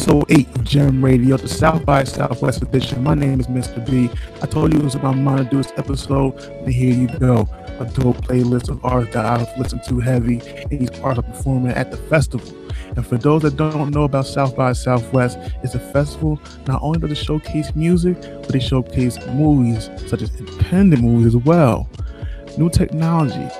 episode 8 of Gem Radio, the South by Southwest edition. My name is Mr. B. I told you it was about my to do this episode, and here you go. A dope playlist of artists that I've listened to heavy, and these artists are performing at the festival. And for those that don't know about South by Southwest, it's a festival not only does it showcase music, but they showcase movies, such as independent movies as well. New technology,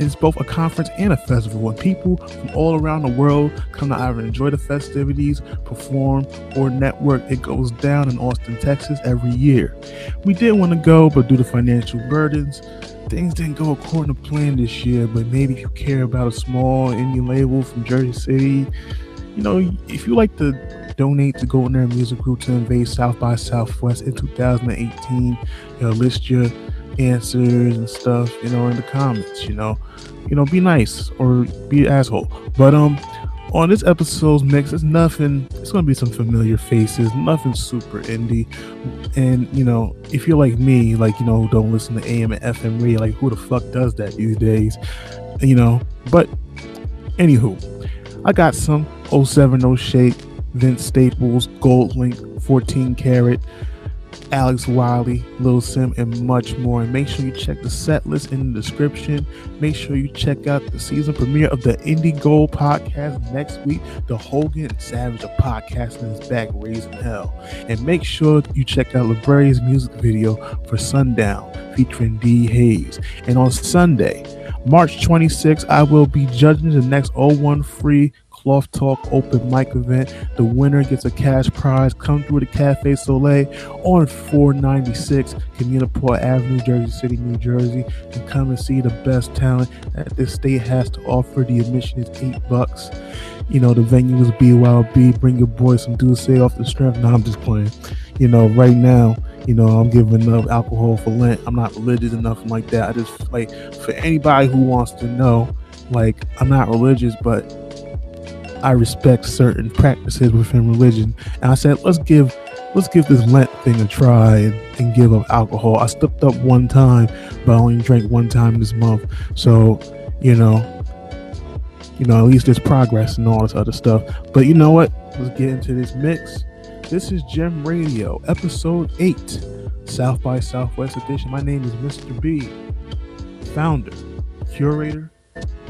it's both a conference and a festival, and people from all around the world come to either enjoy the festivities, perform, or network. It goes down in Austin, Texas every year. We did want to go, but due to financial burdens, things didn't go according to plan this year. But maybe if you care about a small indie label from Jersey City, you know, if you like to donate to Golden Era Music Group to invade South by Southwest in 2018, you know, list your answers and stuff, you know, in the comments, you know. You know, be nice or be an asshole. But um on this episode's mix, it's nothing it's gonna be some familiar faces, nothing super indie. And you know, if you're like me, like, you know, don't listen to AM and FM radio, like who the fuck does that these days? You know, but anywho, I got some 070 Shake, Vince Staples, GoldLink, 14 Carat, Alex Wiley, Lil Sim, and much more. And make sure you check the set list in the description. Make sure you check out the season premiere of the Indie Gold podcast next week. The Hogan Savage of podcasting is back raising hell. And make sure you check out Librarian's music video for Sundown featuring D Hayes. And on Sunday, March 26th, I will be judging the next 01 free Cloth Talk open mic event. The winner gets a cash prize. Come through the Cafe Soleil on 496 Communipaw Avenue, Jersey City, New Jersey, and come and see the best talent that this state has to offer. The admission is eight bucks. You know, the venue is BYOB. Bring your boy some Douce off the strength. No, I'm just playing. You know, right now, you know, I'm giving up alcohol for Lent. I'm not religious enough like that. I just like for anybody who wants to know, like I'm not religious, but I respect certain practices within religion. And I said, let's give let's give this Lent thing a try and, and give up alcohol. I stepped up one time, but I only drank one time this month. So, you know, you know, at least there's progress and all this other stuff. But you know what? Let's get into this mix. This is Gem Radio, episode 8, South by Southwest edition. My name is Mr. B, founder, curator,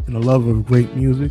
and a lover of great music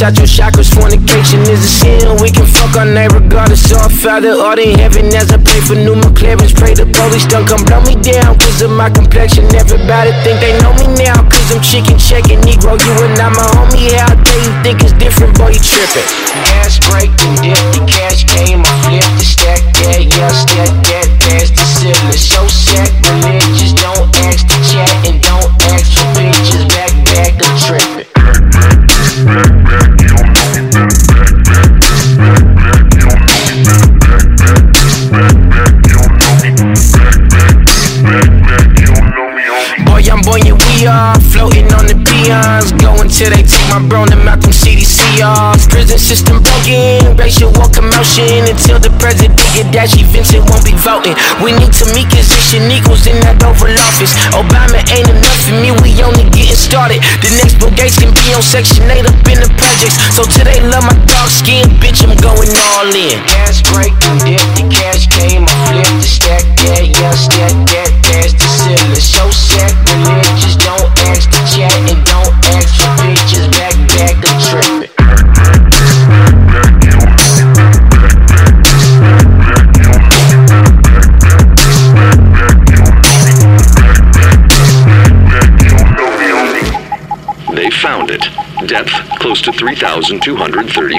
balance out your chakras. Fornication is a sin. We can fuck all night regardless. I father art in heaven as I pray for new McLarens. Pray the police don't come blow me down. Cause of my complexion. Everybody think they know me now. Cause I'm chicken checking. Negro, you and I'm a homie. How dare you think it's different? Boy, you tripping. Gas break dip. The cash came. I flipped the stack. Yeah, yeah, stack that. Past the ceiling. So sacrilegious. Don't system broken, racial war commotion. Until the president get dashy, Vincent won't be voting. We need to meet position equals in that Oval Office. Obama ain't enough for me, we only getting started. The next Bill Gates can be on Section 8 up in the projects. So today, love my dark skin, bitch, I'm going all in. Gas break dip, the cash came, I flipped the stack, yeah, yeah, stack that, past the close to 3,230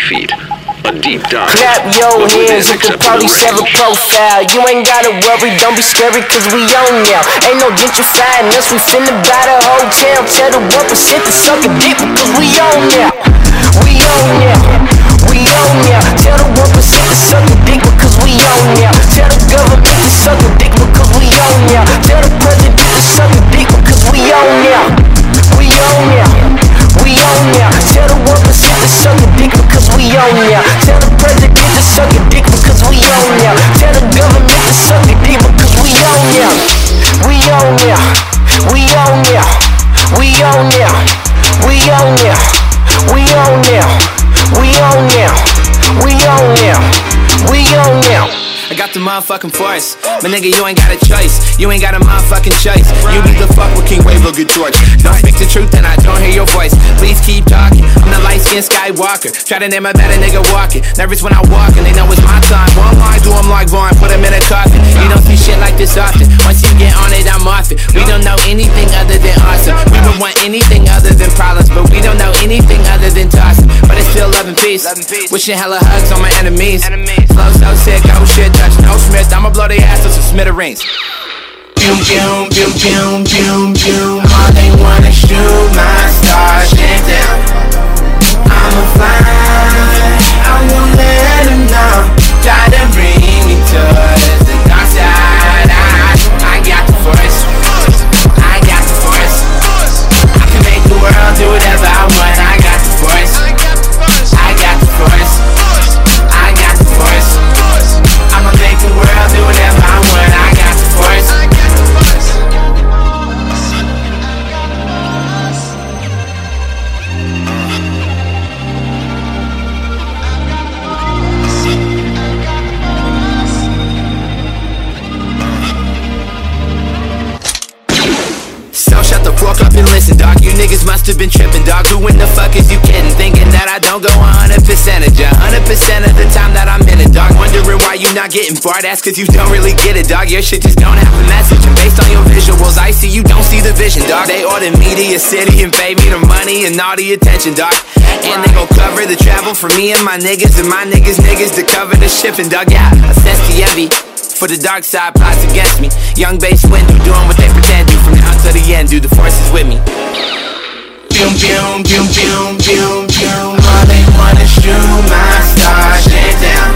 feet. A deep dive. Clap your hands if the acceptable police have a profile. You ain't gotta worry, don't be scary, cause we on now. Ain't no gentrifying us, we finna buy the hotel. Tell the 1% to suck a dick, because we on now. We on now. We on now. Tell the 1% to suck a dick, because we on now. Tell the government to suck a dick, because we on now. Tell the president to suck a dick, we on now. We on now. We on now. Tell the 1% to suck a dick, because we on now. Tell the president to suck a dick, because we on now. Tell the government to suck a dick, because we on now. We on now. We on now. We on now. We on now. We on now. We on now. We on now. We on now. Got the motherfucking force. My nigga, you ain't got a choice. You ain't got a motherfucking choice. You either fuck with King Wave or get George. Don't speak the truth and I don't hear your voice. Please keep talking. I'm the light skinned Skywalker. Try to name a better nigga walking. Nervous when I walk and they know it's my time. One line, do 'em like Vaughn, put 'em in a coffin. You don't see shit like this often. Once you get on it, I'm off it. We don't know anything other than awesome. We don't want anything other than problems, but we don't know anything other than tossing. But it's still love and peace. Wishing hella hugs on my enemies. Flow so sick, oh shit, touch no Smith. I'ma blow their ass to smithereens. Boom, boom, boom, boom, boom, boom. All they wanna shoot my stars down. I'ma fly, I won't let them know. Try to bring me to the dark side. I, I got the force. I got the force. I can make the world do whatever must have been tripping, dog. Who in the fuck is you kidding? Thinking that I don't go 100% of ya. 100% of the time that I'm in it, dog. Wondering why you not getting far. That's cause you don't really get it, dog. Your shit just don't have a message. And based on your visuals, I see you don't see the vision, dog. They order me your city and pay me the money and all the attention, dog. And they gon' cover the travel for me and my niggas and my niggas' niggas to cover the shipping, dog. Yeah, I sense to envy for the dark side plots against me. Young base window doing what they pretend to from now to the end. Do the forces with me. Boom, boom, boom, boom, boom, boom. All they wanna shoot my stars down.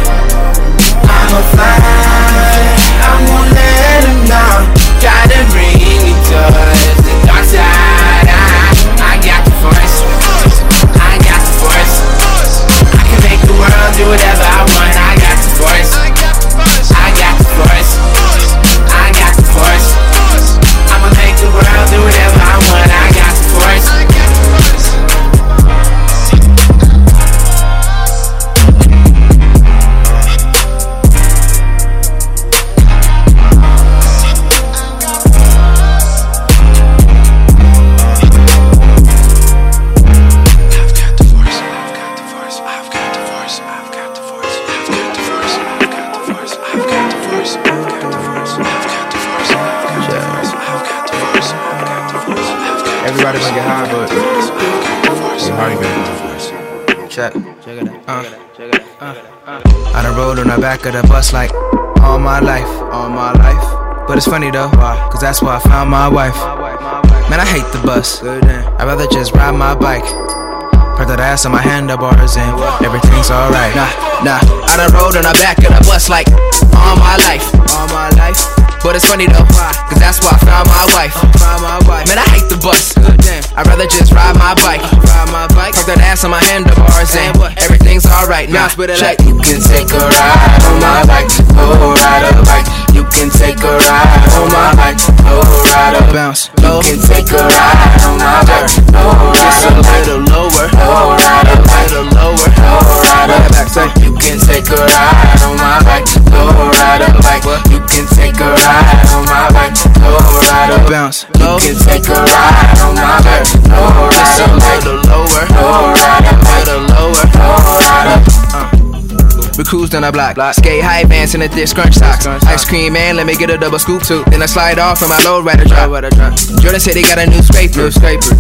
I'ma fly, I won't let them know. To bring me to the dark side. I, I got the force. I got the force. I can make the world do whatever I want. I back of the bus like all my life, all my life. But it's funny though, cause that's where I found my wife. Man, I hate the bus. I'd rather just ride my bike. Put that ass on my handlebars and everything's alright. Nah, nah. I done rode on the back of the bus like all my life, all my life. But it's funny though, cause that's why I found my wife. Man, I hate the bus. I'd rather just ride my bike. Ride my bike. Put that ass on my handlebars and everything's alright. Now, check. You can take a ride on my bike. Oh, ride a bike. You can take a ride on my bike. Oh, ride a bounce. Can take a ride on my bike. Oh, ride a little lower. Oh, ride a little lower. Ride a. Uh. We cruise down the block. Skate high bands in the thick scrunch socks. Ice cream man, let me get a double scoop too. Then I slide off from my low rider drop. Jordan said they got a new scraper.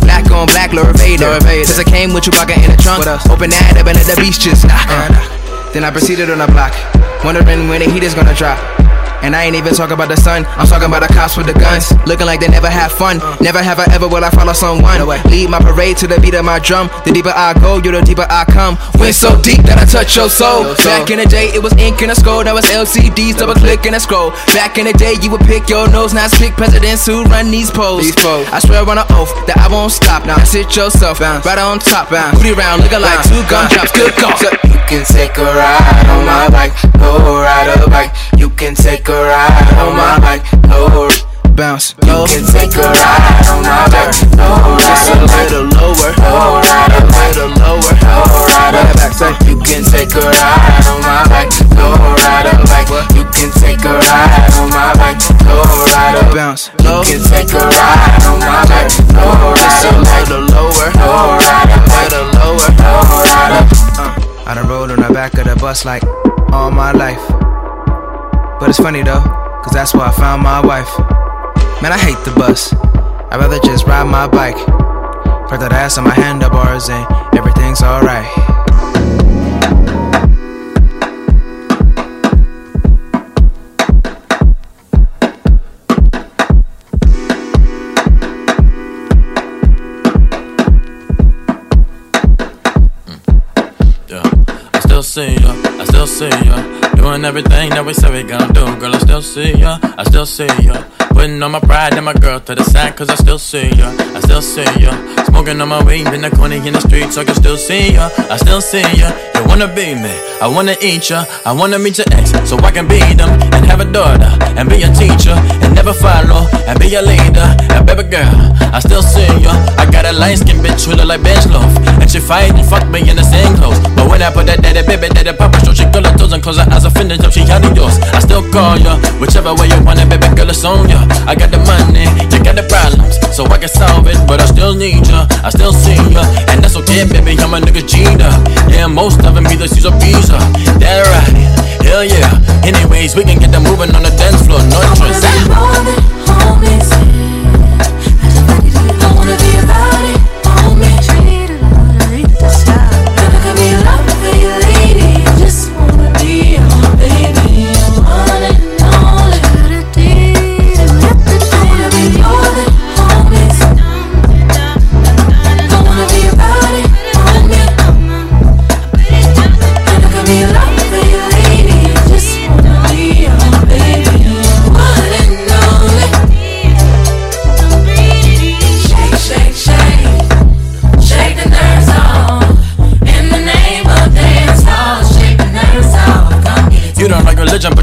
Black on black, Lord Vader. Cause I came with Chewbacca in the trunk. Open that up and let the beast just. Uh, uh. uh. Then I proceeded on the block. Wondering when the heat is gonna drop. And I ain't even talking about the sun, I'm talking about the cops with the guns. Looking like they never have fun. Never have I ever will I follow someone. Lead my parade to the beat of my drum. The deeper I go, you the deeper I come. Went so deep that I touch your soul. Back in the day, it was ink and a scroll. That was LCDs, double click and a scroll. Back in the day, you would pick your nose. Now pick presidents who run these polls. I swear on an oath that I won't stop. Now sit yourself down, right on top. Booty round, looking like two gun drops. Good call. So you can take a ride on my bike. Go ride a bike. You can take a ride on my bike. Go bounce. You can take a ride on my bike. Go ride a little lower. Ride a little lower. Ride a back. Say you can take a ride on my bike. Go ride a bike. You can take a ride on my bike. Go ride a bounce. You can take a ride on my bike. Go ride a little lower. Ride a little lower. Ride a. Uh, uh, I done rode on the back of the bus like all my life. But it's funny though, cause that's where I found my wife. Man, I hate the bus. I'd rather just ride my bike. Put that ass on my handlebars and everything's alright. Mm. Yeah. I still see ya, I still see ya Doing everything that we said we gon' do. Girl, I still see ya, I still see ya. Putting on my pride and my girl to the side, cause I still see ya, I still see ya. Smoking on my weed in the corner in the street, so I can still see ya, I still see ya. You wanna be me, I wanna eat ya, I wanna meet your ex, so I can be them and have a daughter and be a teacher and never follow and be a leader. And baby girl, I still see ya. I got a light skin bitch who look like bench loaf, and she fight and fuck me in the same clothes. But when I put that daddy baby daddy papa show, she girl her toes and close her eyes, offended up, she of yours. I still call ya, whichever way you want it, baby girl, it's on ya. I got the money, you got the problems, so I can solve it. But I still need ya, I still see ya, and that's okay, baby. I'm a nigga cheater. Yeah, most of them either Caesar pizza. That right, hell yeah. Anyways, we can get them moving on the dance floor, no interest.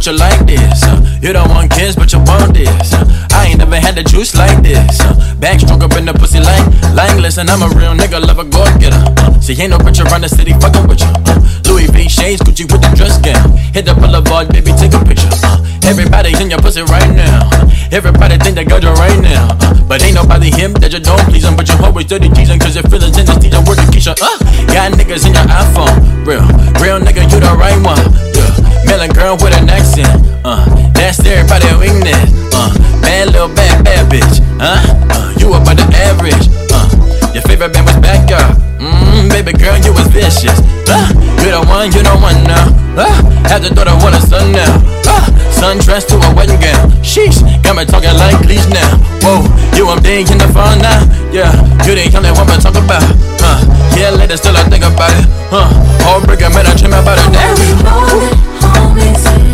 You like this. Uh, you don't want kids, but you want this. Uh, never had the juice like this. Uh, backstroke up in the pussy like lying. Listen, I'm a real nigga, love a go getter. Uh, see, ain't no picture around the city fucking with you. Uh, Louis V shades, Gucci with the dress gown. Hit the boulevard, baby, take a picture. Uh, everybody in your pussy right now. Uh, everybody think they got you right now. Uh, but ain't nobody him that you don't please him. But you're always dirty teasing, cause your feelings in the street are working Keisha. Uh, got niggas in your iPhone. Real, real nigga, you the right one. Yeah. Melon girl with an accent, uh, that's everybody weakness, uh, bad little bad bad bitch, huh? Uh, you about the average, uh, your favorite band was backyard, mmm, baby girl, you was vicious, uh, you the one, you the one now, uh, had the daughter want a son now, uh, sundress to a wedding gown, sheesh, got me talking like please now, whoa, you I'm big in the phone now, yeah, you the only one I talk about, uh, yeah, later still I think about it, huh, all breaker man, I dream about it, damn. more than homies. I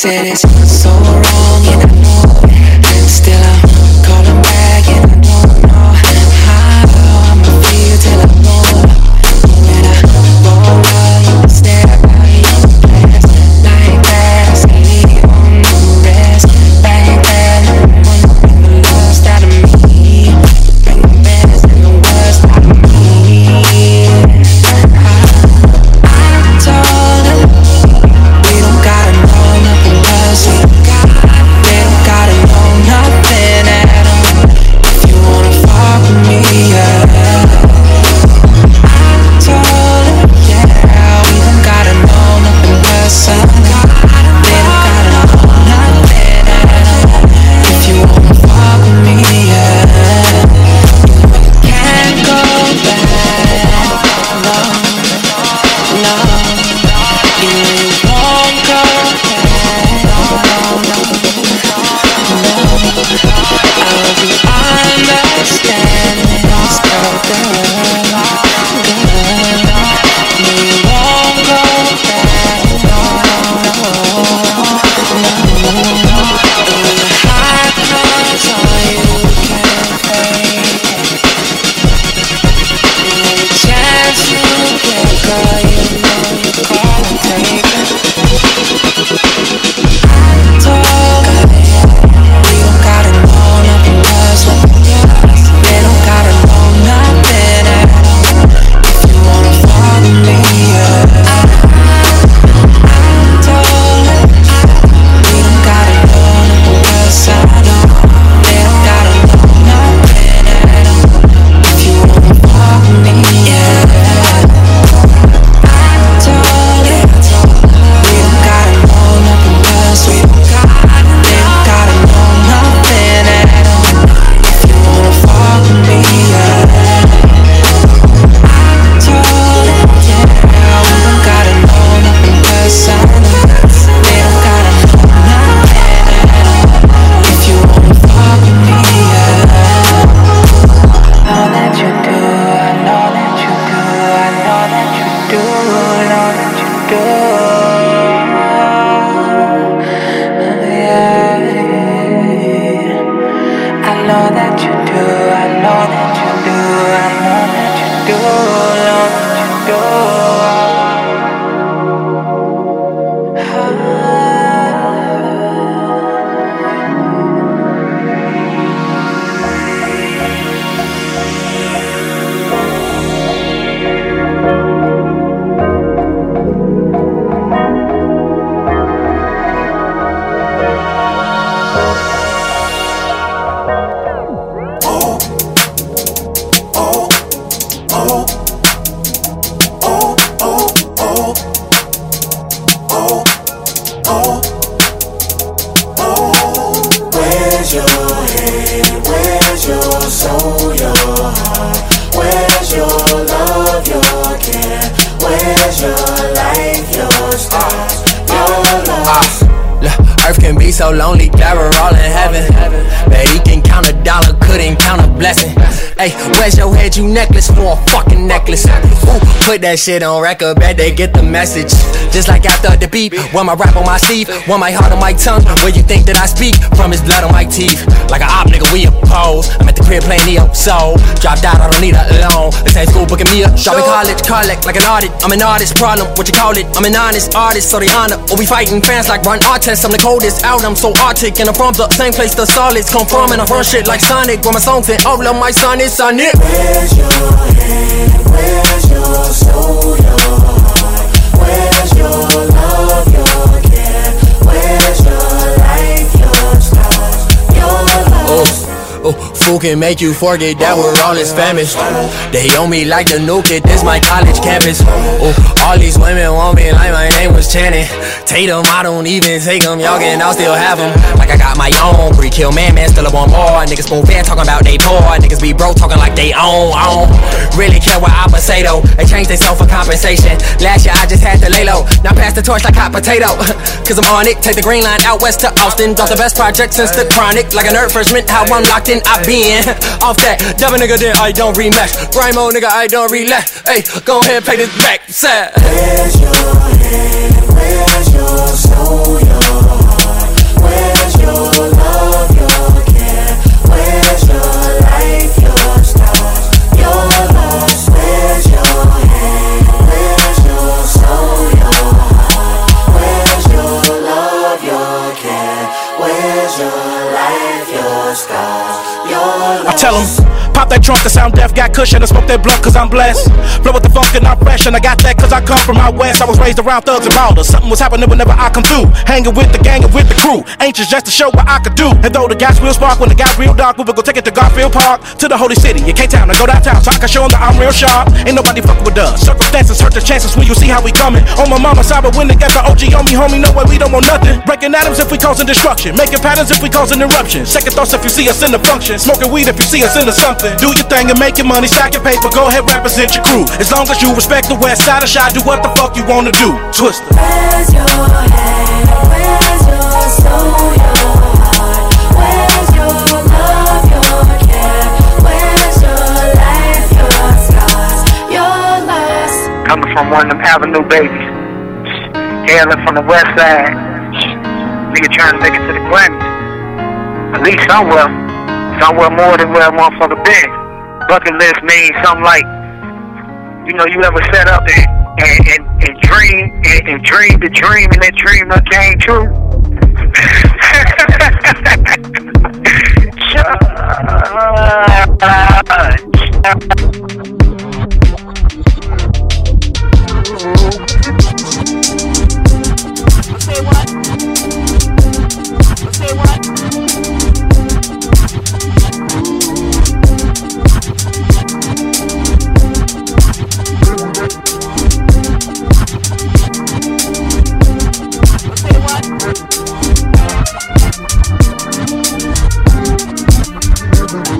said it's so wrong, and I know it, and still I that shit on record, bet they get the message. Just like after the beat, one my rap on my sleeve, one my heart on my tongue. Where you think that I speak? From his blood on my teeth. Like a op nigga, we oppose. I'm at the crib playing Neo Soul. Dropped out, I don't need a loan. The same school booking me up. Dropping college, collect like an audit. I'm an artist, problem, what you call it? I'm an honest artist, so they honor. Or we fighting fans like run artists. I'm the coldest out, I'm so arctic. And I'm from the same place the solids come from. And I run shit like Sonic. Where my songs and all of my son is on it. Where's your head? Where's your soul, love? Oh, oh fool can make you forget that we're all in Spanish. They owe me like the nuke it, this my college campus. Oh, all these women want me like my name was Channing. Tatum, I don't even take them, y'all can I'll still have them. Like I got my own, pre kill man, man, still up on board. Niggas spoon fed talking about they poor. Niggas be broke talking like they own, own. Really care what I say though. They change they self for compensation. Last year I just had to lay low. Now pass the torch like hot potato. Cause I'm on it, take the green line out west to Austin. Drop the best project since the chronic. Like a nerd freshman, how I'm locked in, I been off that. Devil nigga, then I don't rematch. Grimo nigga, I don't relax. Hey, go ahead, pay this back. Sad. Where's your head? Where's your soul, your trunk cause I'm deaf, got cushion, and smoke that blunt cause I'm blessed. Flow with the funk and I'm fresh, and I got that cause I come from out west. I was raised around thugs and ballers. Something was happening whenever I come through. Hanging with the gang and with the crew. Anxious just to show what I could do. And though the gas real spark, when it got real dark, we would go take it to Garfield Park, to the Holy City, in K Town, and go downtown so I can show them that I'm real sharp. Ain't nobody fucking with us. Circumstances hurt the chances when you see how we coming. On my mama's side, but when they got the OG on me, homie, no way we don't want nothing. Breaking atoms if we causing destruction. Making patterns if we causing eruption. Second thoughts if you see us in the function. Smoking weed if you see us into something. Do your thing and make your money, stack your paper. Go ahead, represent your crew. As long as you respect the west side of shot, do what the fuck you wanna do. Twister. Where's your head? Where's your soul, your heart? Where's your love, your care? Where's your life, your scars, your loss? Coming from one of them Avenue babies. Hailing from the west side. Nigga trying to make it to the Grammys. At least somewhere. Somewhere more than where a motherfucker been bucket list means something like, you know, you ever set up and and, and, and dream and, and dream the dream and that dream not came true. Judge. Never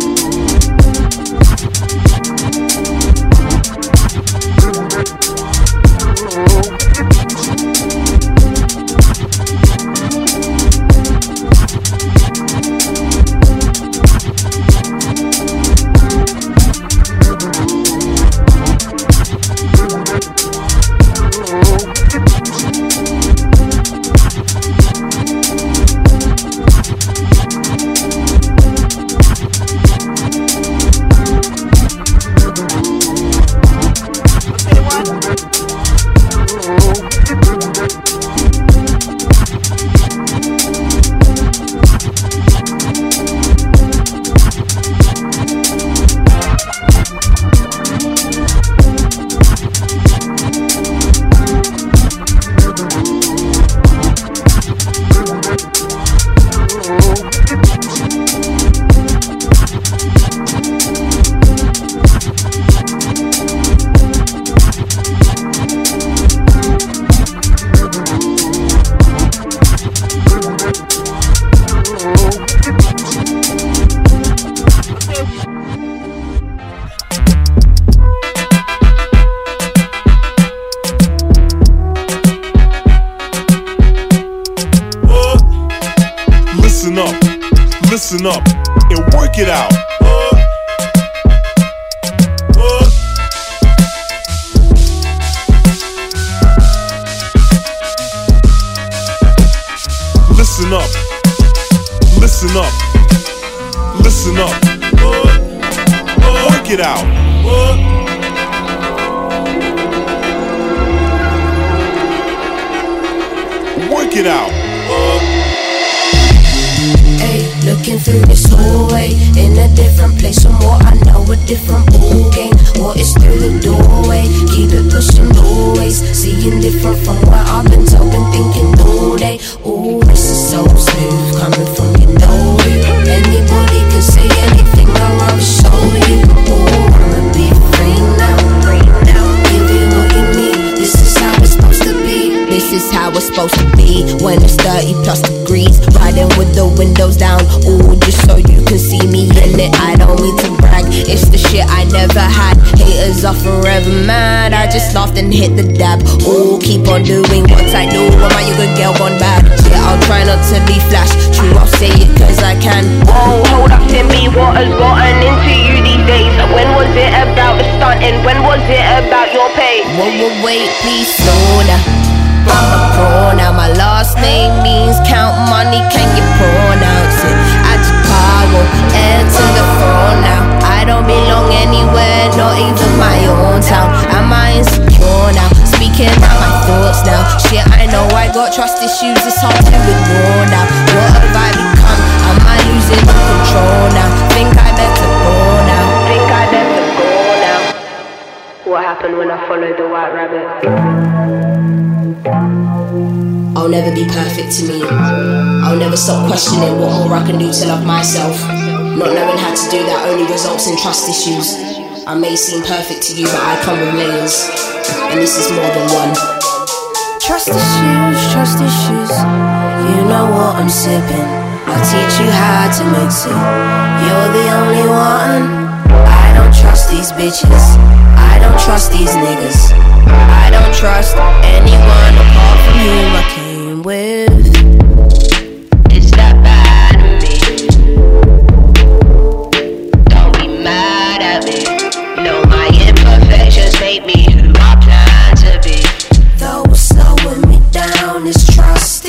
is how it's supposed to be when it's 30 plus degrees. Riding with the windows down, ooh, just so you can see me in it. I don't need to brag, it's the shit I never had. Haters are forever mad. I just laughed and hit the dab. Ooh, keep on doing what I do. Am I a good girl gone bad? Yeah, I'll try not to be flash. True, I'll say it cause I can. Whoa, hold up, Timmy, what has gotten into you these days? When was it about the stunting? When was it about your pay? Whoa, whoa, wait, please slow down. A now. My last name means count money. Can you pronounce it? At Chicago, heir to the throne now. I don't belong anywhere, not even my own town. Am I insecure now? Speaking out my thoughts now. Shit, I know I got trust issues. It's hard to ignore now. What have I become? Am I losing control now? Think I better happened when I followed the white rabbit? I'll never be perfect to me. I'll never stop questioning what more I can do to love myself. Not knowing how to do that only results in trust issues. I may seem perfect to you, but I come with layers. And this is more than one. Trust issues, trust issues. You know what I'm sipping. I'll teach you how to mix it. You're the only one. These bitches. I don't trust these niggas. I don't trust anyone apart from whom I came with.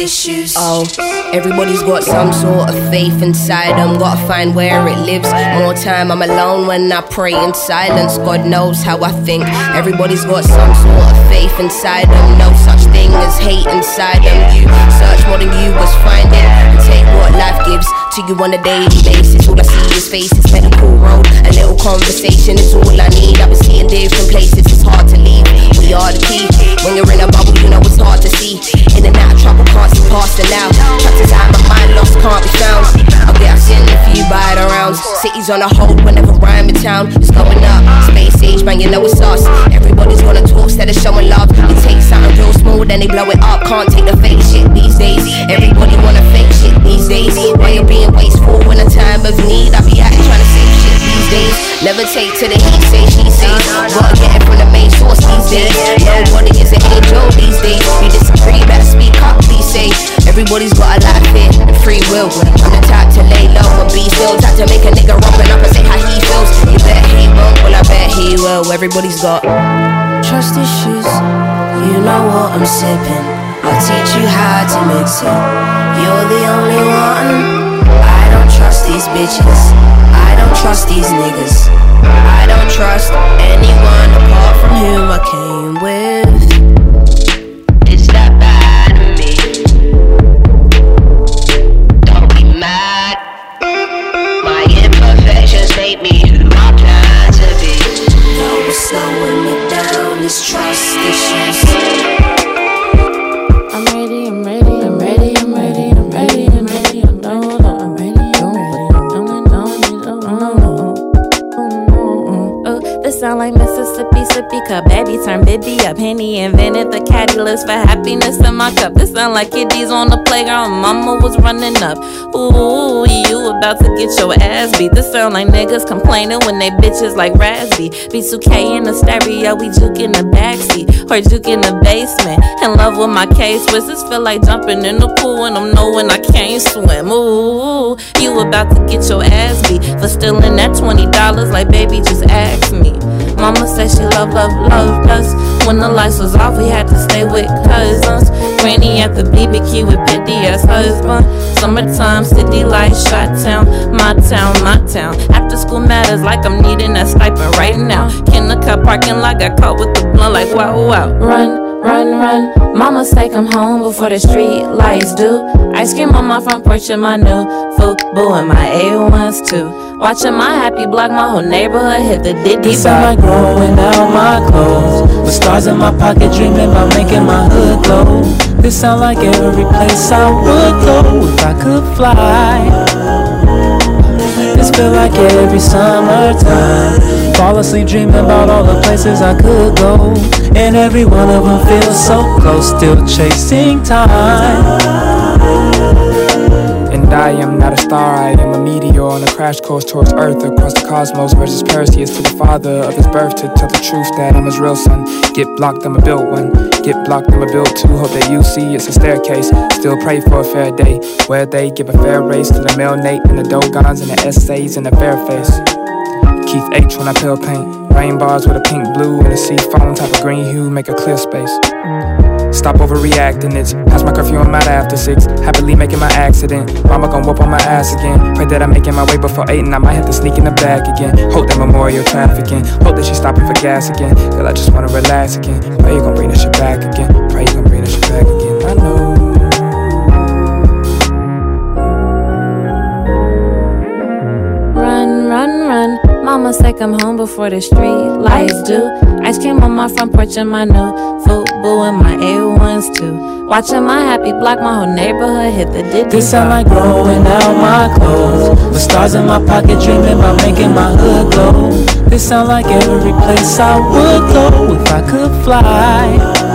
Issues. Oh, everybody's got some sort of faith inside them. Gotta find where it lives. More time I'm alone when I pray in silence. God knows how I think. Everybody's got some sort of faith inside them. No such thing as hate inside them. You search more than you was finding. And take what life gives to you on a daily basis. All I see is faces, medical road. A little conversation is all I need. I've been seeing different places, it's hard to leave. Key. When you're in a bubble, you know it's hard to see. In and out trouble, can't see now. Trapped inside my mind, lost, can't be found. I'll get us in if you buy the rounds. Cities on a hold whenever rhyme in town. It's going up. Space age, man, you know it's us. Everybody's gonna talk instead of showing love. You take something real small, then they blow it up. Can't take the fake shit these days. Everybody wanna fake shit these days. Why you being wasteful in a time of need? I be out trying to save days. Never take to the heat, say she says. Gotta get it from the main source these days. Nobody is an angel these days. You disagree, better speak up, please say. Everybody's got a life here and free will. I'm the type to lay low and be still. Type to make a nigga open up and say how he feels. You bet he won't, well I bet he will. Everybody's got trust issues. You know what I'm sipping. I'll teach you how to mix it. You're the only one. These bitches. I don't trust these niggas. I don't trust anyone apart from whom I came Bibby up. Henny invented the caddy list for happiness in my cup. This sound like kiddies on the playground. Mama was running up. Ooh, you about to get your ass beat. This sound like niggas complaining when they bitches like Raspy. B2K in the stereo, we juke in the backseat. Or juke in the basement. In love with my case This feel like jumping in the pool and I'm knowing I can't swim. Ooh, you about to get your ass beat for stealing that $20 like baby, just ask me. Mama said she love, love, loved us. When the lights was off, we had to stay with cousins. Granny at the BBQ with Petty as husband. Summertime, city lights, shot town, my town, my town. After school matters like I'm needing that stipend right now. Kindergarten parking lot got caught with the blunt like wow, wow. Run. Run, run, mama say come home before the street lights do. Ice cream on my front porch and my new Fubu and my A1s too. Watching my happy block, my whole neighborhood hit the diddy This sound like growing out my clothes. With stars in my pocket, dreaming about making my hood glow. This sound like every place I would go if I could fly. This feel like every summertime. Fall asleep dreaming about all the places I could go. And every one of them feels so close, still chasing time. And I am not a star, I am a meteor on a crash course towards Earth across the cosmos versus Perseus to the father of his birth to tell the truth that I'm his real son. Get blocked, I'ma build one. Get blocked, I'ma build two. Hope that you see it's a staircase. Still pray for a fair day where they give a fair race to the male Nate and the Dogons and the essays and the fair face. Keith H when I peel paint. Rain bars with a pink blue and a sea foam type of green hue make a clear space. Stop overreacting, it's past my curfew, I'm out after six. Happily making my accident. Mama gon' whoop on my ass again. Pray that I'm making my way before eight and I might have to sneak in the back again. Hope that memorial trafficking. Hope that she's stopping for gas again. Girl, I just wanna relax again. Pray you gon' bring that shit back again. Pray Mama say come home before the street lights do. Ice cream on my front porch and my new Fubu and my A1s too. Watching my happy block, my whole neighborhood hit the diddy. This sound like growing out my clothes. With stars in my pocket, dreaming about making my hood glow. This sound like every place I would go if I could fly.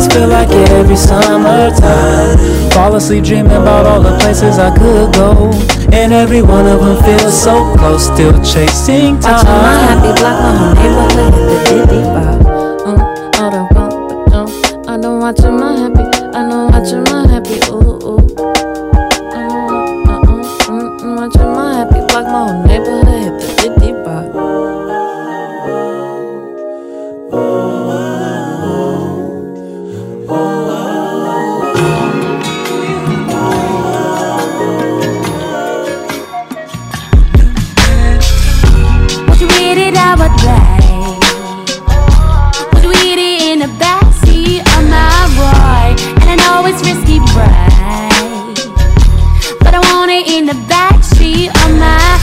This feel like every summertime. Fall asleep dreaming about all the places I could go. And every one of them feels so close, still chasing time. Watching my happy block, my whole neighborhood the diddy bop. be on my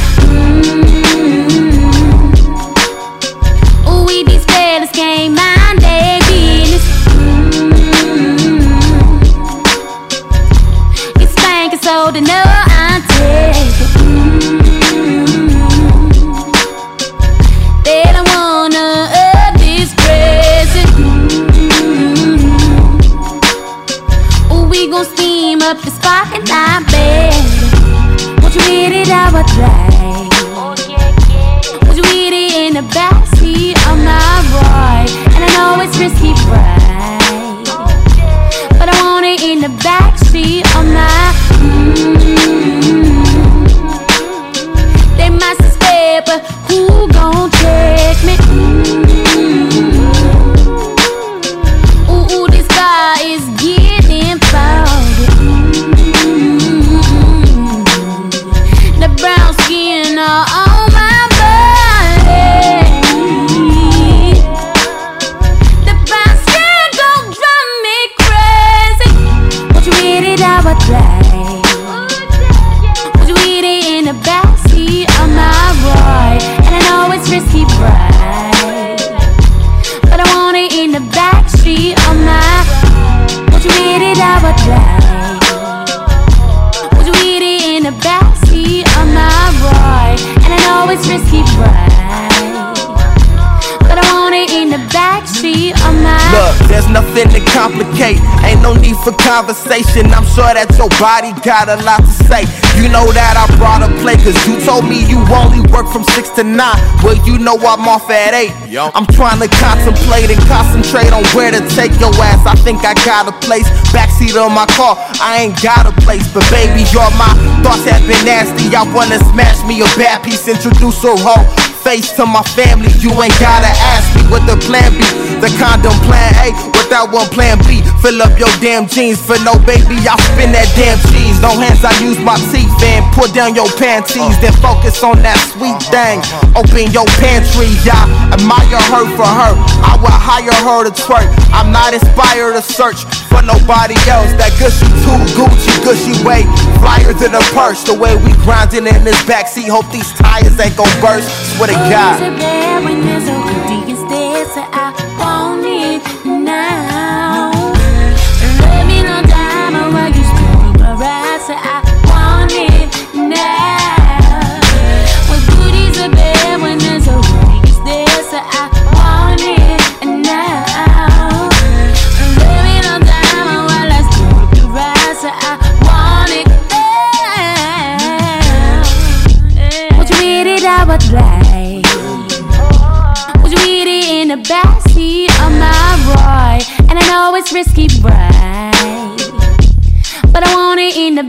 conversation. I'm sure that your body got a lot to say. You know that I brought a play, cause you told me you only work from 6 to 9. Well, you know I'm off at 8. I'm trying to contemplate and concentrate on where to take your ass. I think I got a place. Backseat of my car, I ain't got a place. But baby, you're my thoughts have been nasty. I wanna smash me a bad piece, introduce a hoe face to my family. You ain't gotta ask me what the plan be. The condom plan A without one plan B. Fill up your damn jeans for no baby. I spin that damn cheese. No hands, I use my teeth and pour down your panties. Then focus on that sweet thing. Open your pantry, yeah. Admire her for her. I will hire her to twerk. I'm not inspired to search for nobody else. That gushy too Gucci, gushy way. Flyer than a purse. The way we grinding in this backseat. Hope these tires ain't gon' burst. Swear to God.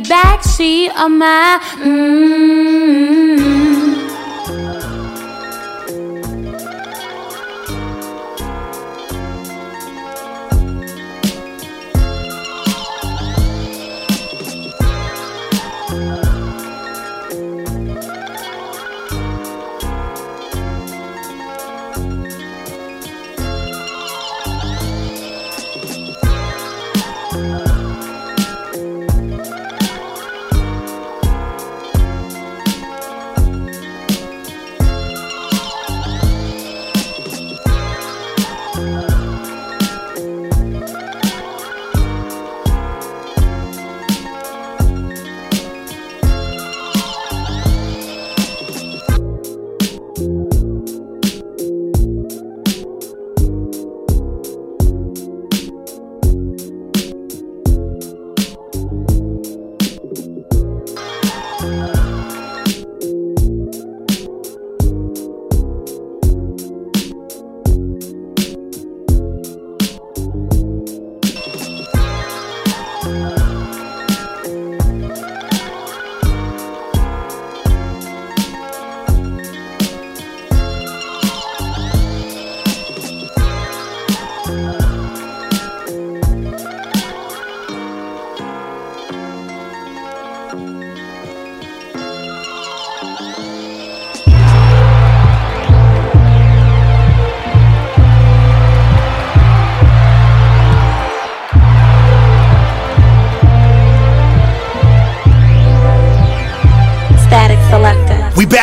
Backseat of my. Mm.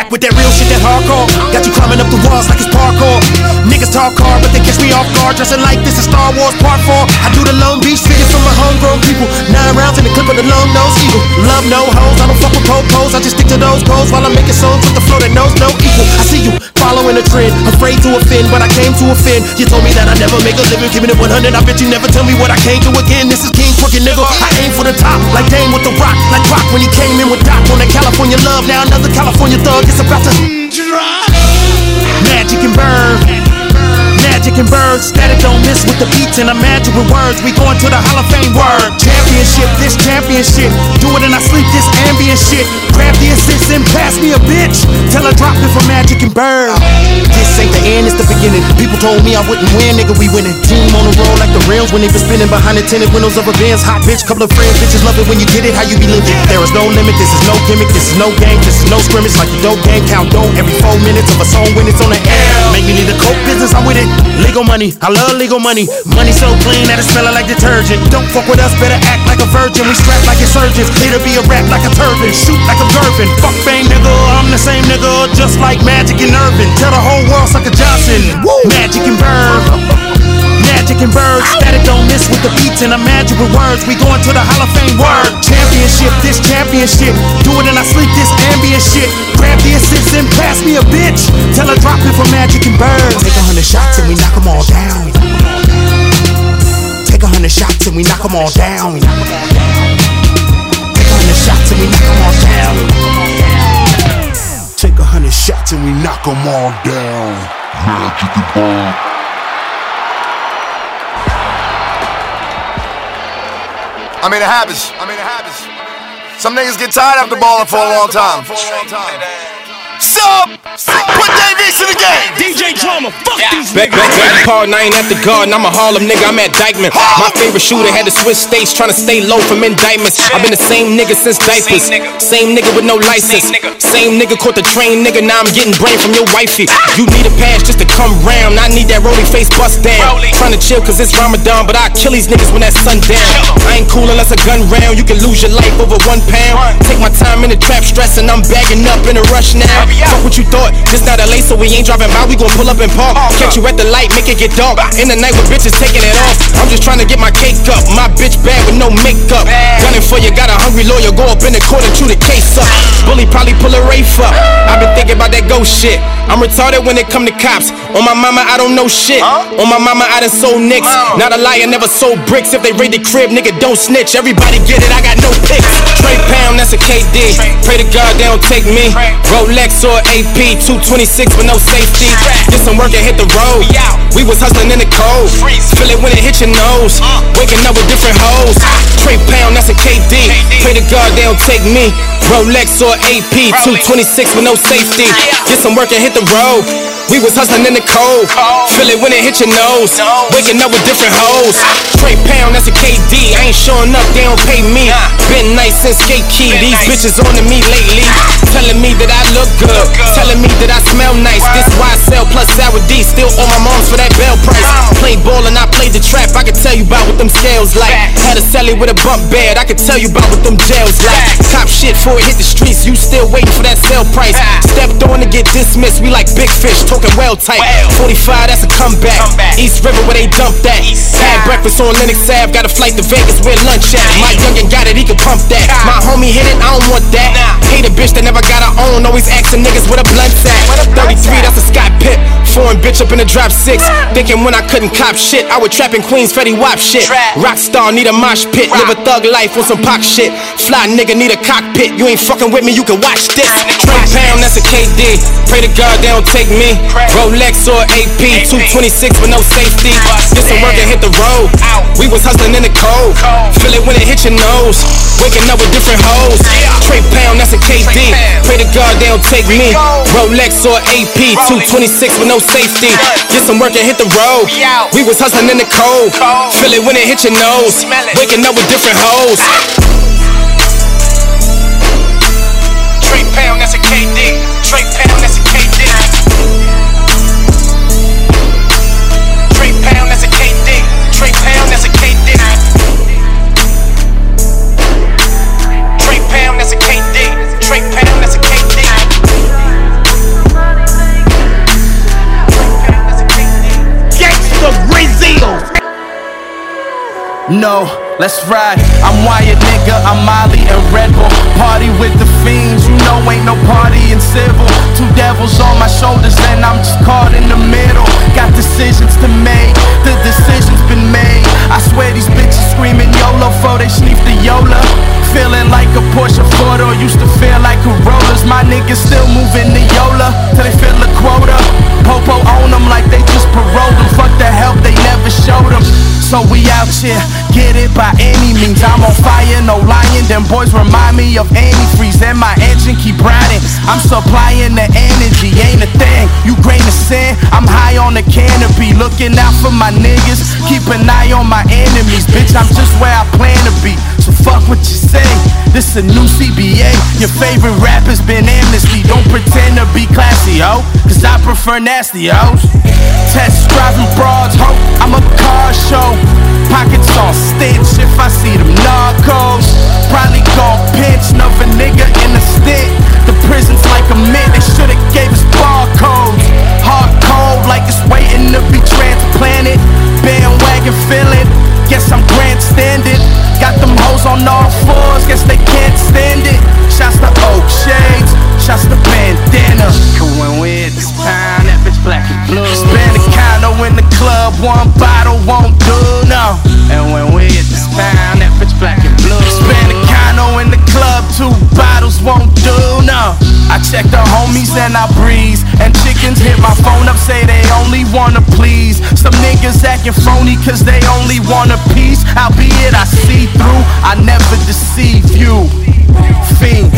Back with that real shit, that hardcore. Got you climbing up the walls like it's parkour. Niggas talk hard, but they catch me off guard. Dressing like this is Star Wars Part 4. I do the Long Beach figures for my homegrown people. Nine rounds in the clip of the long nose eagle. Love no hoes, I don't fuck with po-pos. I just stick to those goals while I'm making songs with the flow that knows no equal. I see you following a trend, afraid to offend, but I came to offend. You told me that I never make a living, giving it 100. I bet you never tell me what I can't do again. This is King Crooked, nigga. I aim for the top, like Dame with the rock, like Rock when he came in with Doc on that California love. Now another California thug is about to magic and burn. Magic and bird, static don't miss with the beats and I magic with words. We going to the Hall of Fame word. Championship, this championship. Do it and I sleep this ambient shit. Grab the assist and pass me a bitch. Tell her drop it for magic and bird. This ain't the end, it's the beginning. People told me I wouldn't win, nigga, we winning. Team on the road like the rails when they been spinning behind the tinted windows of a Benz. Hot bitch, couple of friends, bitches love it when you get it. How you be living? There is no limit, this is no gimmick, this is no game, this is no scrimmage. Like the dope game, count dough every four minutes of a song when it's on the air. Make me need a coke business, I'm with it. Legal money, I love legal money. Money so clean that it smell like detergent. Don't fuck with us, better act like a virgin. We strap like insurgents, it'll be a rap like a turban. Shoot like a Gervin. Fuck fame, nigga, I'm the same nigga, just like Magic and Earvin. Tell the whole world suck a Johnson. Magic and Bird. Magic and birds, static don't miss with the beats and I magic with words. We going to the Hall of Fame word. Championship, this championship. Do it and I sleep this ambient shit. Grab the assist and pass me a bitch. Tell her drop it for magic and birds. Take a hundred shots and we knock them all down. Take a hundred shots and we knock 'em all down. Take a hundred shots and we knock 'em all down. Take a hundred shots and we knock 'em all down. Magic and bomb. I mean, it happens. I mean, it happens. Some niggas get tired after balling for a long time. Sub! Put Dave in the game! DJ Drama, fuck these Back, back, back, Paul, I ain't at the garden. I'm a Harlem nigga, I'm at Dyckman. My favorite shooter had to switch states, trying to stay low from indictments. I've been the same nigga since diapers. Same nigga with no license. Same nigga caught the train, nigga. Now I'm getting brain from your wifey. You need a pass just to come round. I need that rolly face bust down. Trying to chill cause it's Ramadan, but I kill these niggas when that sun down. I ain't cool unless a gun round. You can lose your life over one pound. Take my time in the trap, stressing. I'm bagging up in a rush now. Fuck what you thought. This not late, so we ain't driving by. We gon' pull up and park. Catch you at the light, make it get dark. In the night with bitches taking it off. I'm just trying to get my cake up. My bitch bad with no makeup. Gunning for you, got a hungry lawyer. Go up in the court and chew the case up. Bully probably pull a Rafe up. i been thinking about that ghost shit. I'm retarded when it come to cops. On my mama, I don't know shit. On my mama, I done sold nicks. Not a liar, never sold bricks. If they raid the crib, nigga, don't snitch. Everybody get it, I got no picks. Trey Pound, that's a KD. Pray to God they don't take me. Rolex or AP, 226 with no safety. Get some work and hit the road. We was hustling in the cold. Feel it when it hit your nose. Waking up with different hoes. Trey Pound, that's a KD. Pray to God they don't take me. Rolex or AP, 226 with no safety. Get some work and hit the road. We was hustling in the cold. Feel it when it hit your nose. Waking up with different hoes. Ah. Trey Pound, that's a KD. I ain't showing up, they don't pay me. Been nice since skate key. These bitches on to me lately. Ah. Telling me that I look good. Telling me that I smell nice. This why I sell plus sour D. Still on my mom's for that bell price. Play ball and I played the trap. I could tell you about what them scales like. Had a celly with a bump bed. I could tell you about what them jails like. Top shit before it hit the streets. You still waiting for that sale price. Stepped on to get dismissed. We like big fish, talking well tight. 45, that's a comeback. East River where they dump that. Had breakfast on Lenox Ave. Got a flight to Vegas where lunch at. My youngin' got it, he can pump that. My homie hit it, I don't want that. Hate a bitch that never got her own. Always asking niggas where the blunt's at. 33, that's a Scott Pitt. Foreign bitch up in the drop six. Thinking when I couldn't cop shit, I would trap in Queens, Fetty Wap shit. Rockstar need a mosh pit. Live a thug life on some pop shit. Fly nigga need a cockpit. You ain't fucking with me, you can watch this. Trey Pound, that's a KD. Pray to God they don't take me. Rolex or AP, 226 with no safety. Get some work and hit the road. We was hustling in the cold. Feel it when it hit your nose. Waking up with different hoes. Trey Pound, that's a KD. Pray to God they don't take me. Rolex or AP, 226 with no safety. Get some work and hit the road. We was hustling in the cold. Feel it when it hit your nose. Waking up with different hoes. Ah. Trey Pound, that's a KD. Trey No, let's ride. I'm Wyatt, nigga. I'm Molly and Red Bull. Party with the fiends. Know, ain't no party in civil. Two devils on my shoulders, and I'm just caught in the middle. Got decisions to make. The decision's been made. I swear these bitches screaming YOLO for they sneak the Yola. Feeling like a Porsche Ford or used to feel like Corollas. My niggas still moving the Yola till they fill a quota. Popo own them like they just paroled them. Fuck the help they never showed them. So we out here, get it by any means. I'm on fire, no lying. Them boys remind me of antifreeze, and my engine keep riding. I'm supplying the energy, ain't a thing. You grain of sand, I'm high on the canopy, looking out for my niggas. Keep an eye on my enemies, bitch. I'm just where I plan to be. So fuck what you say. This a new CBA. Your favorite rapper's been amnesty. Don't pretend to be classy, ho. Cause I prefer nasty, hoes. Test driving broads, ho. I'm a car show. Pockets all stench if I see them narcos. Probably gon' pinch another nigga in the stick. The prison's like a mint, they should've gave us barcodes. Hard cold like it's waiting to be transplanted. Bandwagon feeling, guess I'm grandstanding. Got them hoes on all fours, guess they can't stand it. Shots to oak shades, just a bandana. Cause when we're at the time, that bitch black and blue. Spend a condo in the club, one bottle won't do, no. And when we're at the time, that bitch black and blue. Spend a condo in the club, two bottles won't do, no. I check the homies and I breeze. And chickens hit my phone up, say they only wanna please. Some niggas acting phony cause they only wanna piece. Albeit I see through, I never deceive you. Fiend.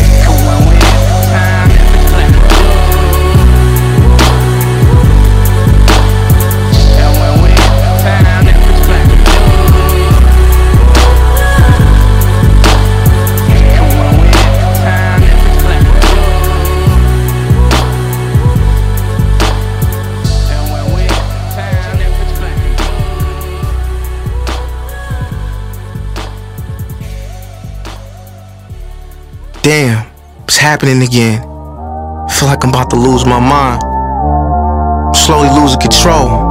Damn, it's happening again. Feel like I'm about to lose my mind. Slowly losing control.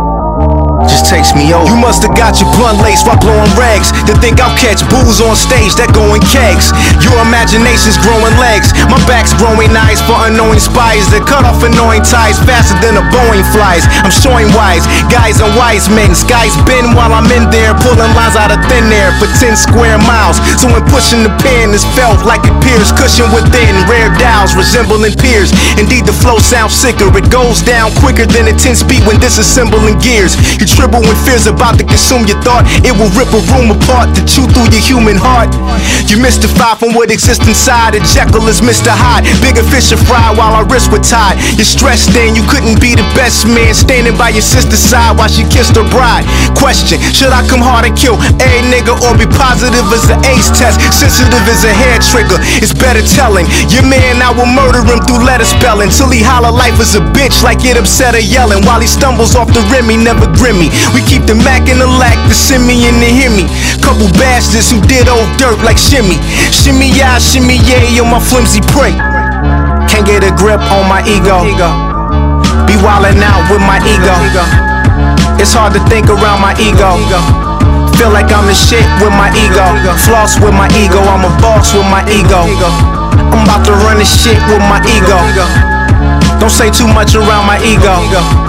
Just takes me over. You must have got your blunt lace while blowing rags. To think I'll catch booze on stage that go in kegs. Your imagination's growing legs. My back's growing eyes for unknowing spies that cut off annoying ties faster than a Boeing flies. I'm showing wise guys and wise men. Skies bend while I'm in there, pulling lines out of thin air for 10 square miles. So when pushing the pen, it's felt like it peers cushion within. Rare dials resembling peers. Indeed, the flow sounds sicker. It goes down quicker than a 10 speed when disassembling gears. You tremble when fear's about to consume your thought. It will rip a room apart to chew through your human heart. You mystify from what exists inside. A Jekyll is Mr. Hyde. Bigger fish are fried while our wrists were tied. You're stressed then, you couldn't be the best man. Standing by your sister's side while she kissed her bride. Question Should I come hard and kill a nigga or be positive as an ace test? Sensitive as a hair trigger. It's better telling your man I will murder him through letter spelling. Till he holler life is a bitch like it upset her yelling. While he stumbles off the rim, he never grim We keep the Mac and the lack, the semi and the hemi. Couple bastards who did old dirt like shimmy. Shimmy yeah, shimmy yeah, on my flimsy prey. Can't get a grip on my ego. Be wildin' out with my ego. It's hard to think around my ego. Feel like I'm the shit with my ego. Floss with my ego. I'm a boss with my ego. I'm about to run this shit with my ego. Don't say too much around my ego.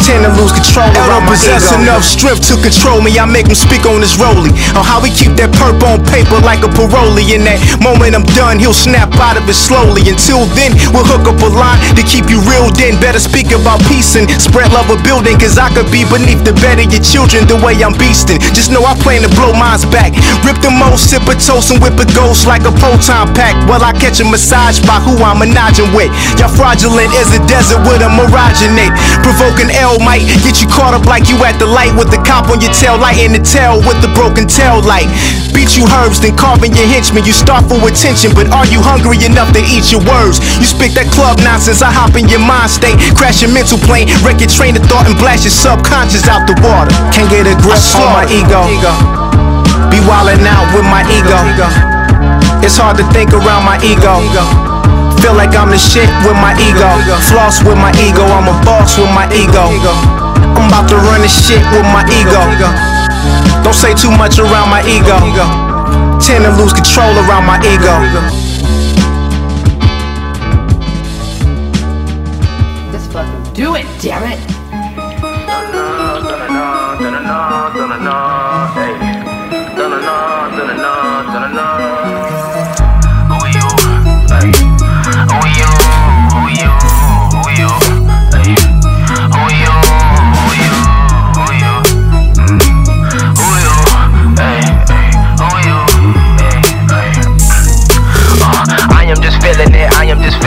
Tend to lose control around my possess enough strength to control me. I make him speak on his rollie. On how he keep that perp on paper like a parolee. In that moment I'm done, he'll snap out of it slowly. Until then, we'll hook up a line to keep you real. Then better speak about peace and spread love of building. Cause I could be beneath the bed of your children the way I'm beasting. Just know I plan to blow minds back. Rip the most, sip a toast and whip a ghost like a proton pack. While I catch a massage by who I'm menaging with. Y'all fraudulent as a desert with a mirage miraginate. Provoking L might get you caught up like you at the light with the cop on your tail light and the tail with the broken tail light. Beat you herbs, then carving your henchmen. You start for attention, but are you hungry enough to eat your words? You speak that club nonsense, I hop in your mind state, crash your mental plane, wreck your train of thought, and blast your subconscious out the water. Can't get a grip on my ego. Be wildin' out with my ego. It's hard to think around my ego. Feel like I'm the shit with my ego. Floss with my ego. I'm a boss with my ego. I'm about to run this shit with my ego. Don't say too much around my ego. Tend to lose control around my ego. Just fucking do it, damn it.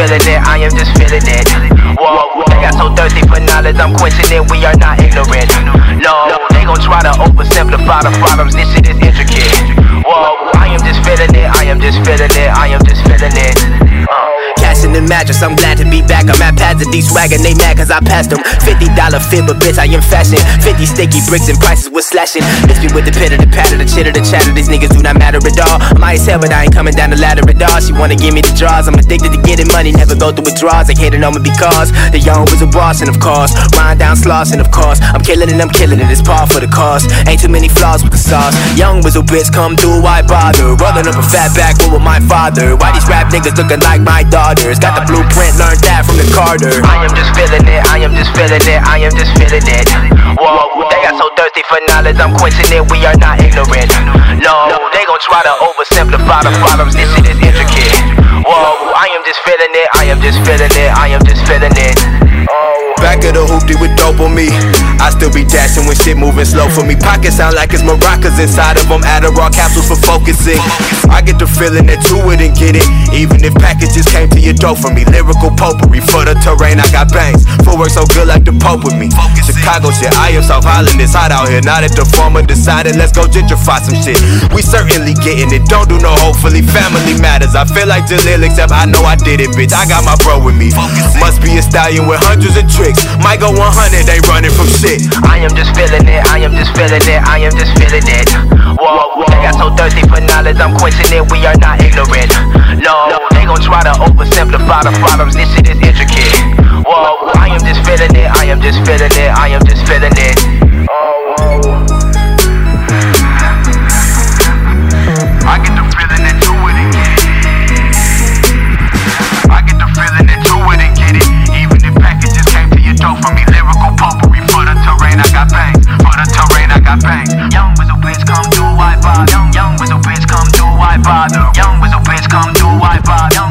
Feeling it, I am just feeling it. So thirsty for knowledge, I'm quenching it, we are not ignorant. No, they gon' try to oversimplify the problems, this shit is intricate. Whoa, I am just feeling it, I am just feeling it, I am just feeling it. Uh. Cash in the mattress, I'm glad to be back. I'm at pads of these swaggin', they mad cause I passed them. $50 fit, but bitch, I am fashion. 50 sticky bricks and prices was slashing. Miss me with the pitter, the patter, the chitter, the chatter. These niggas do not matter at all. I'm high as hell, but I ain't coming down the ladder at all. She wanna give me the draws. I'm addicted to getting money, never go through withdrawals. They hating on me because the young was a boss, and of course, rhyme down sloss, and of course, I'm killing it, I'm killing it. It's par for the cause. Ain't too many flaws with the sauce. Young a bitch, come through, why bother? Rolling up a fat back with my father. Why these rap niggas looking like my daughters? Got the blueprint, learned that from the Carter. I am just feeling it, I am just feeling it, I am just feeling it. Whoa, they got so thirsty for knowledge, I'm quenching it, we are not ignorant. No, they gon' try to oversimplify the problems, this shit is intricate. Whoa, I am just feeling it, I am just feeling it, I am just feeling it. Back back of the hoopty with dope on me. I still be dashing when shit moving slow for me. Pockets sound like it's maracas inside of them. Adderall capsules for focusing. I get the feeling that you wouldn't get it, even if packages came to your door for me. Lyrical potpourri for the terrain. I got bangs. Footwork so good like the Pope with me. Chicago shit. I am South Island. It's hot out here. Now that the former decided, let's go gentrify some shit. We certainly getting it. Don't do no hopefully. Family matters. I feel like Jalil, except I know I did it, bitch. I got my bro with me. Must be a stallion with hundreds of tricks. Might go 100, they running from shit. I am just feeling it, I am just feeling it, I am just feeling it. Whoa, whoa. they got so thirsty for knowledge, I'm quenching it, we are not ignorant. No, they gon' try to oversimplify the problems, this shit is intricate. Whoa, I am just feeling it, I am just feeling it, I am just feeling it. Oh, whoa. Terrain. I got bangs. Young whistle bitch, come do why bother? Young young whistle bitch, come do why bother? Young whistle bitch, come do why bother?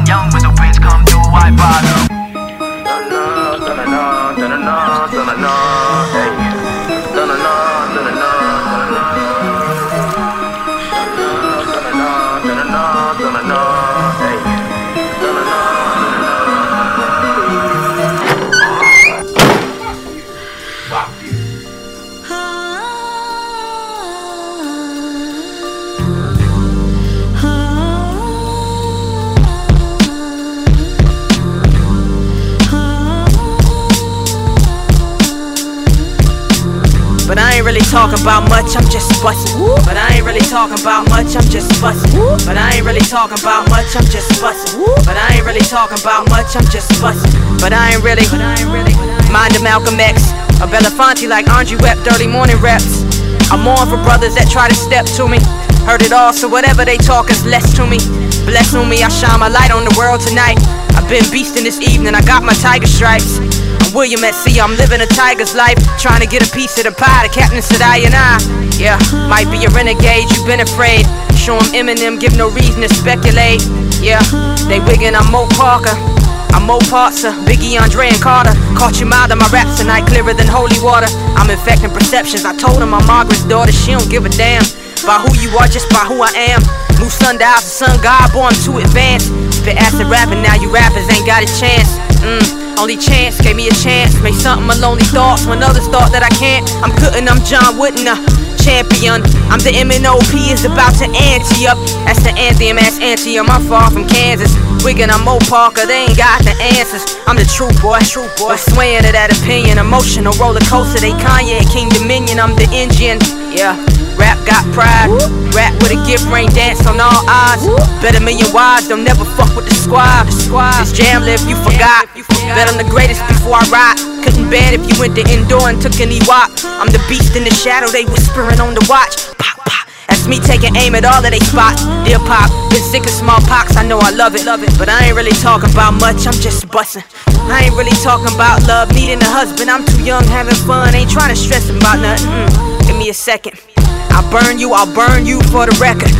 Talking about much, I'm just bustin'. But I ain't really talking about much, I'm just bustin'. But I ain't really talking about much, I'm just bustin'. But I ain't really talking about much, I'm just bustin'. But I ain't really, mind of Malcolm X, a Belafonte like Andre wept early morning reps. I'm mourn for brothers that try to step to me. Heard it all, so whatever they talk is less to me. Bless on me, I shine my light on the world tonight. I've been beastin' this evening, I got my tiger stripes. William at sea, I'm living a tiger's life. Trying to get a piece of the pie, the captain said I and I. Yeah, might be a renegade, you've been afraid. Show 'em Eminem, give no reason to speculate. Yeah, they wiggin', I'm Mo Parker. I'm Mo Parser, Biggie, Andre, and Carter. Caught you mild in my raps tonight, clearer than holy water. I'm infecting perceptions. I told him I'm Margaret's daughter, she don't give a damn. By who you are, just by who I am. Move sundials, the sun god, I'm too advanced. Spit acid rapping, now you rappers ain't got a chance. Mm, only chance, gave me a chance. Made something my lonely thoughts when others thought that I can't. I'm cutting, I'm John Wooden, a champion. I'm the MNOP is about to ante up. That's the anthem, that's anti. I'm far from Kansas. Wigan, I'm Mo Parker, they ain't got the answers. I'm the true boy, truth boy. But swaying to that opinion, emotional roller coaster. They Kanye, King Dominion, I'm the engine. Yeah, rap got pride. Rap with a gift, rain dance on all odds. Bet a million wise, don't never fuck with the squad. This jam live, you forgot. Bet I'm the greatest before I rock. Couldn't bet if you went to indoor and took any walk. I'm the beast in the shadow, they whispering on the watch. Pop, pop. That's me taking aim at all of they spots. Dear pop, been sick of smallpox, I know I love it, love it. But I ain't really talking about much, I'm just bustin'. I ain't really talking about love, needing a husband. I'm too young, having fun, ain't trying to stress about nothing. Mm, give me a second. I'll burn you, I'll burn you for the record.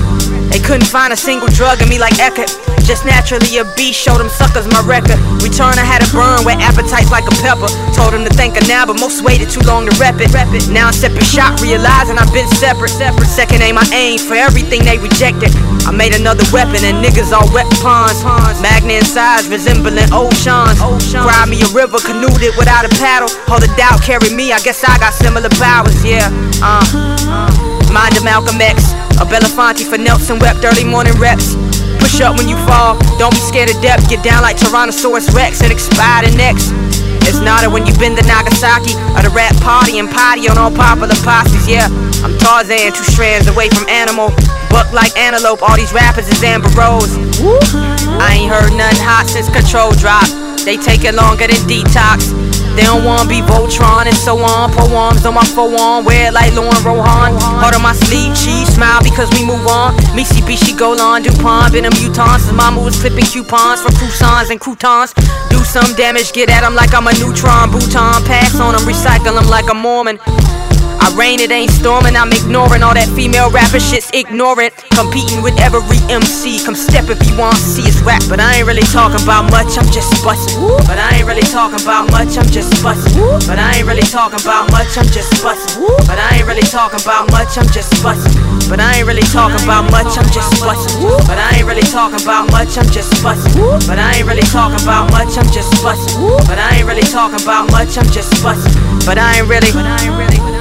They couldn't find a single drug in me like Eckert. Just naturally a beast, showed them suckers my record. Return, I had a burn with appetites like a pepper. Told them to think of now, but most waited too long to rep it. Now I'm separate shot, realizing I've been separate. separate. Second aim, I aim for everything they rejected. I made another weapon and niggas all wet pawns. Magna in size, resembling oceans. Cried me a river, canoed it without a paddle. All the doubt carried me, I guess I got similar powers, yeah. Uh, mind of Malcolm X. A Belafonte for Nelson wept early morning reps. Push up when you fall, don't be scared of depth. Get down like Tyrannosaurus Rex and expire the next. It's not when you've been to Nagasaki or the rap party and potty on all popular posses. Yeah, I'm Tarzan, two strands away from animal. Buck like antelope, all these rappers is Amber Rose. I ain't heard nothing hot since Control Drop. They take it longer than detox. They don't wanna be Voltron and so on. Poems on my forearm, wear like Lauren Rohan. Heart on my sleeve, cheese, smile because we move on. Me, CB, she go on, DuPont, been a mutant since mama was clipping coupons for croissants and croutons. Do some damage, get at 'em like I'm a neutron. Bhutan, pass on 'em, recycle 'em like a Mormon. I rain, it ain't storming. I'm ignoring all that female rapper shit's ignorant. Competing with every MC. Come step if you want to see us rap. But I ain't really talking about much, I'm just busting. But I ain't really talking about much, I'm just busting. But I ain't really talking about much, I'm just busting. But I ain't really talking about much, I'm just busting. But I ain't really talking about much, I'm just busting. But I ain't really talking about much, I'm just busting. But I ain't really talking about much, I'm just busting. But I ain't really talking about much, I'm just busting. But I ain't really.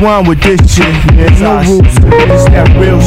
With this shit. No rules, it's that real.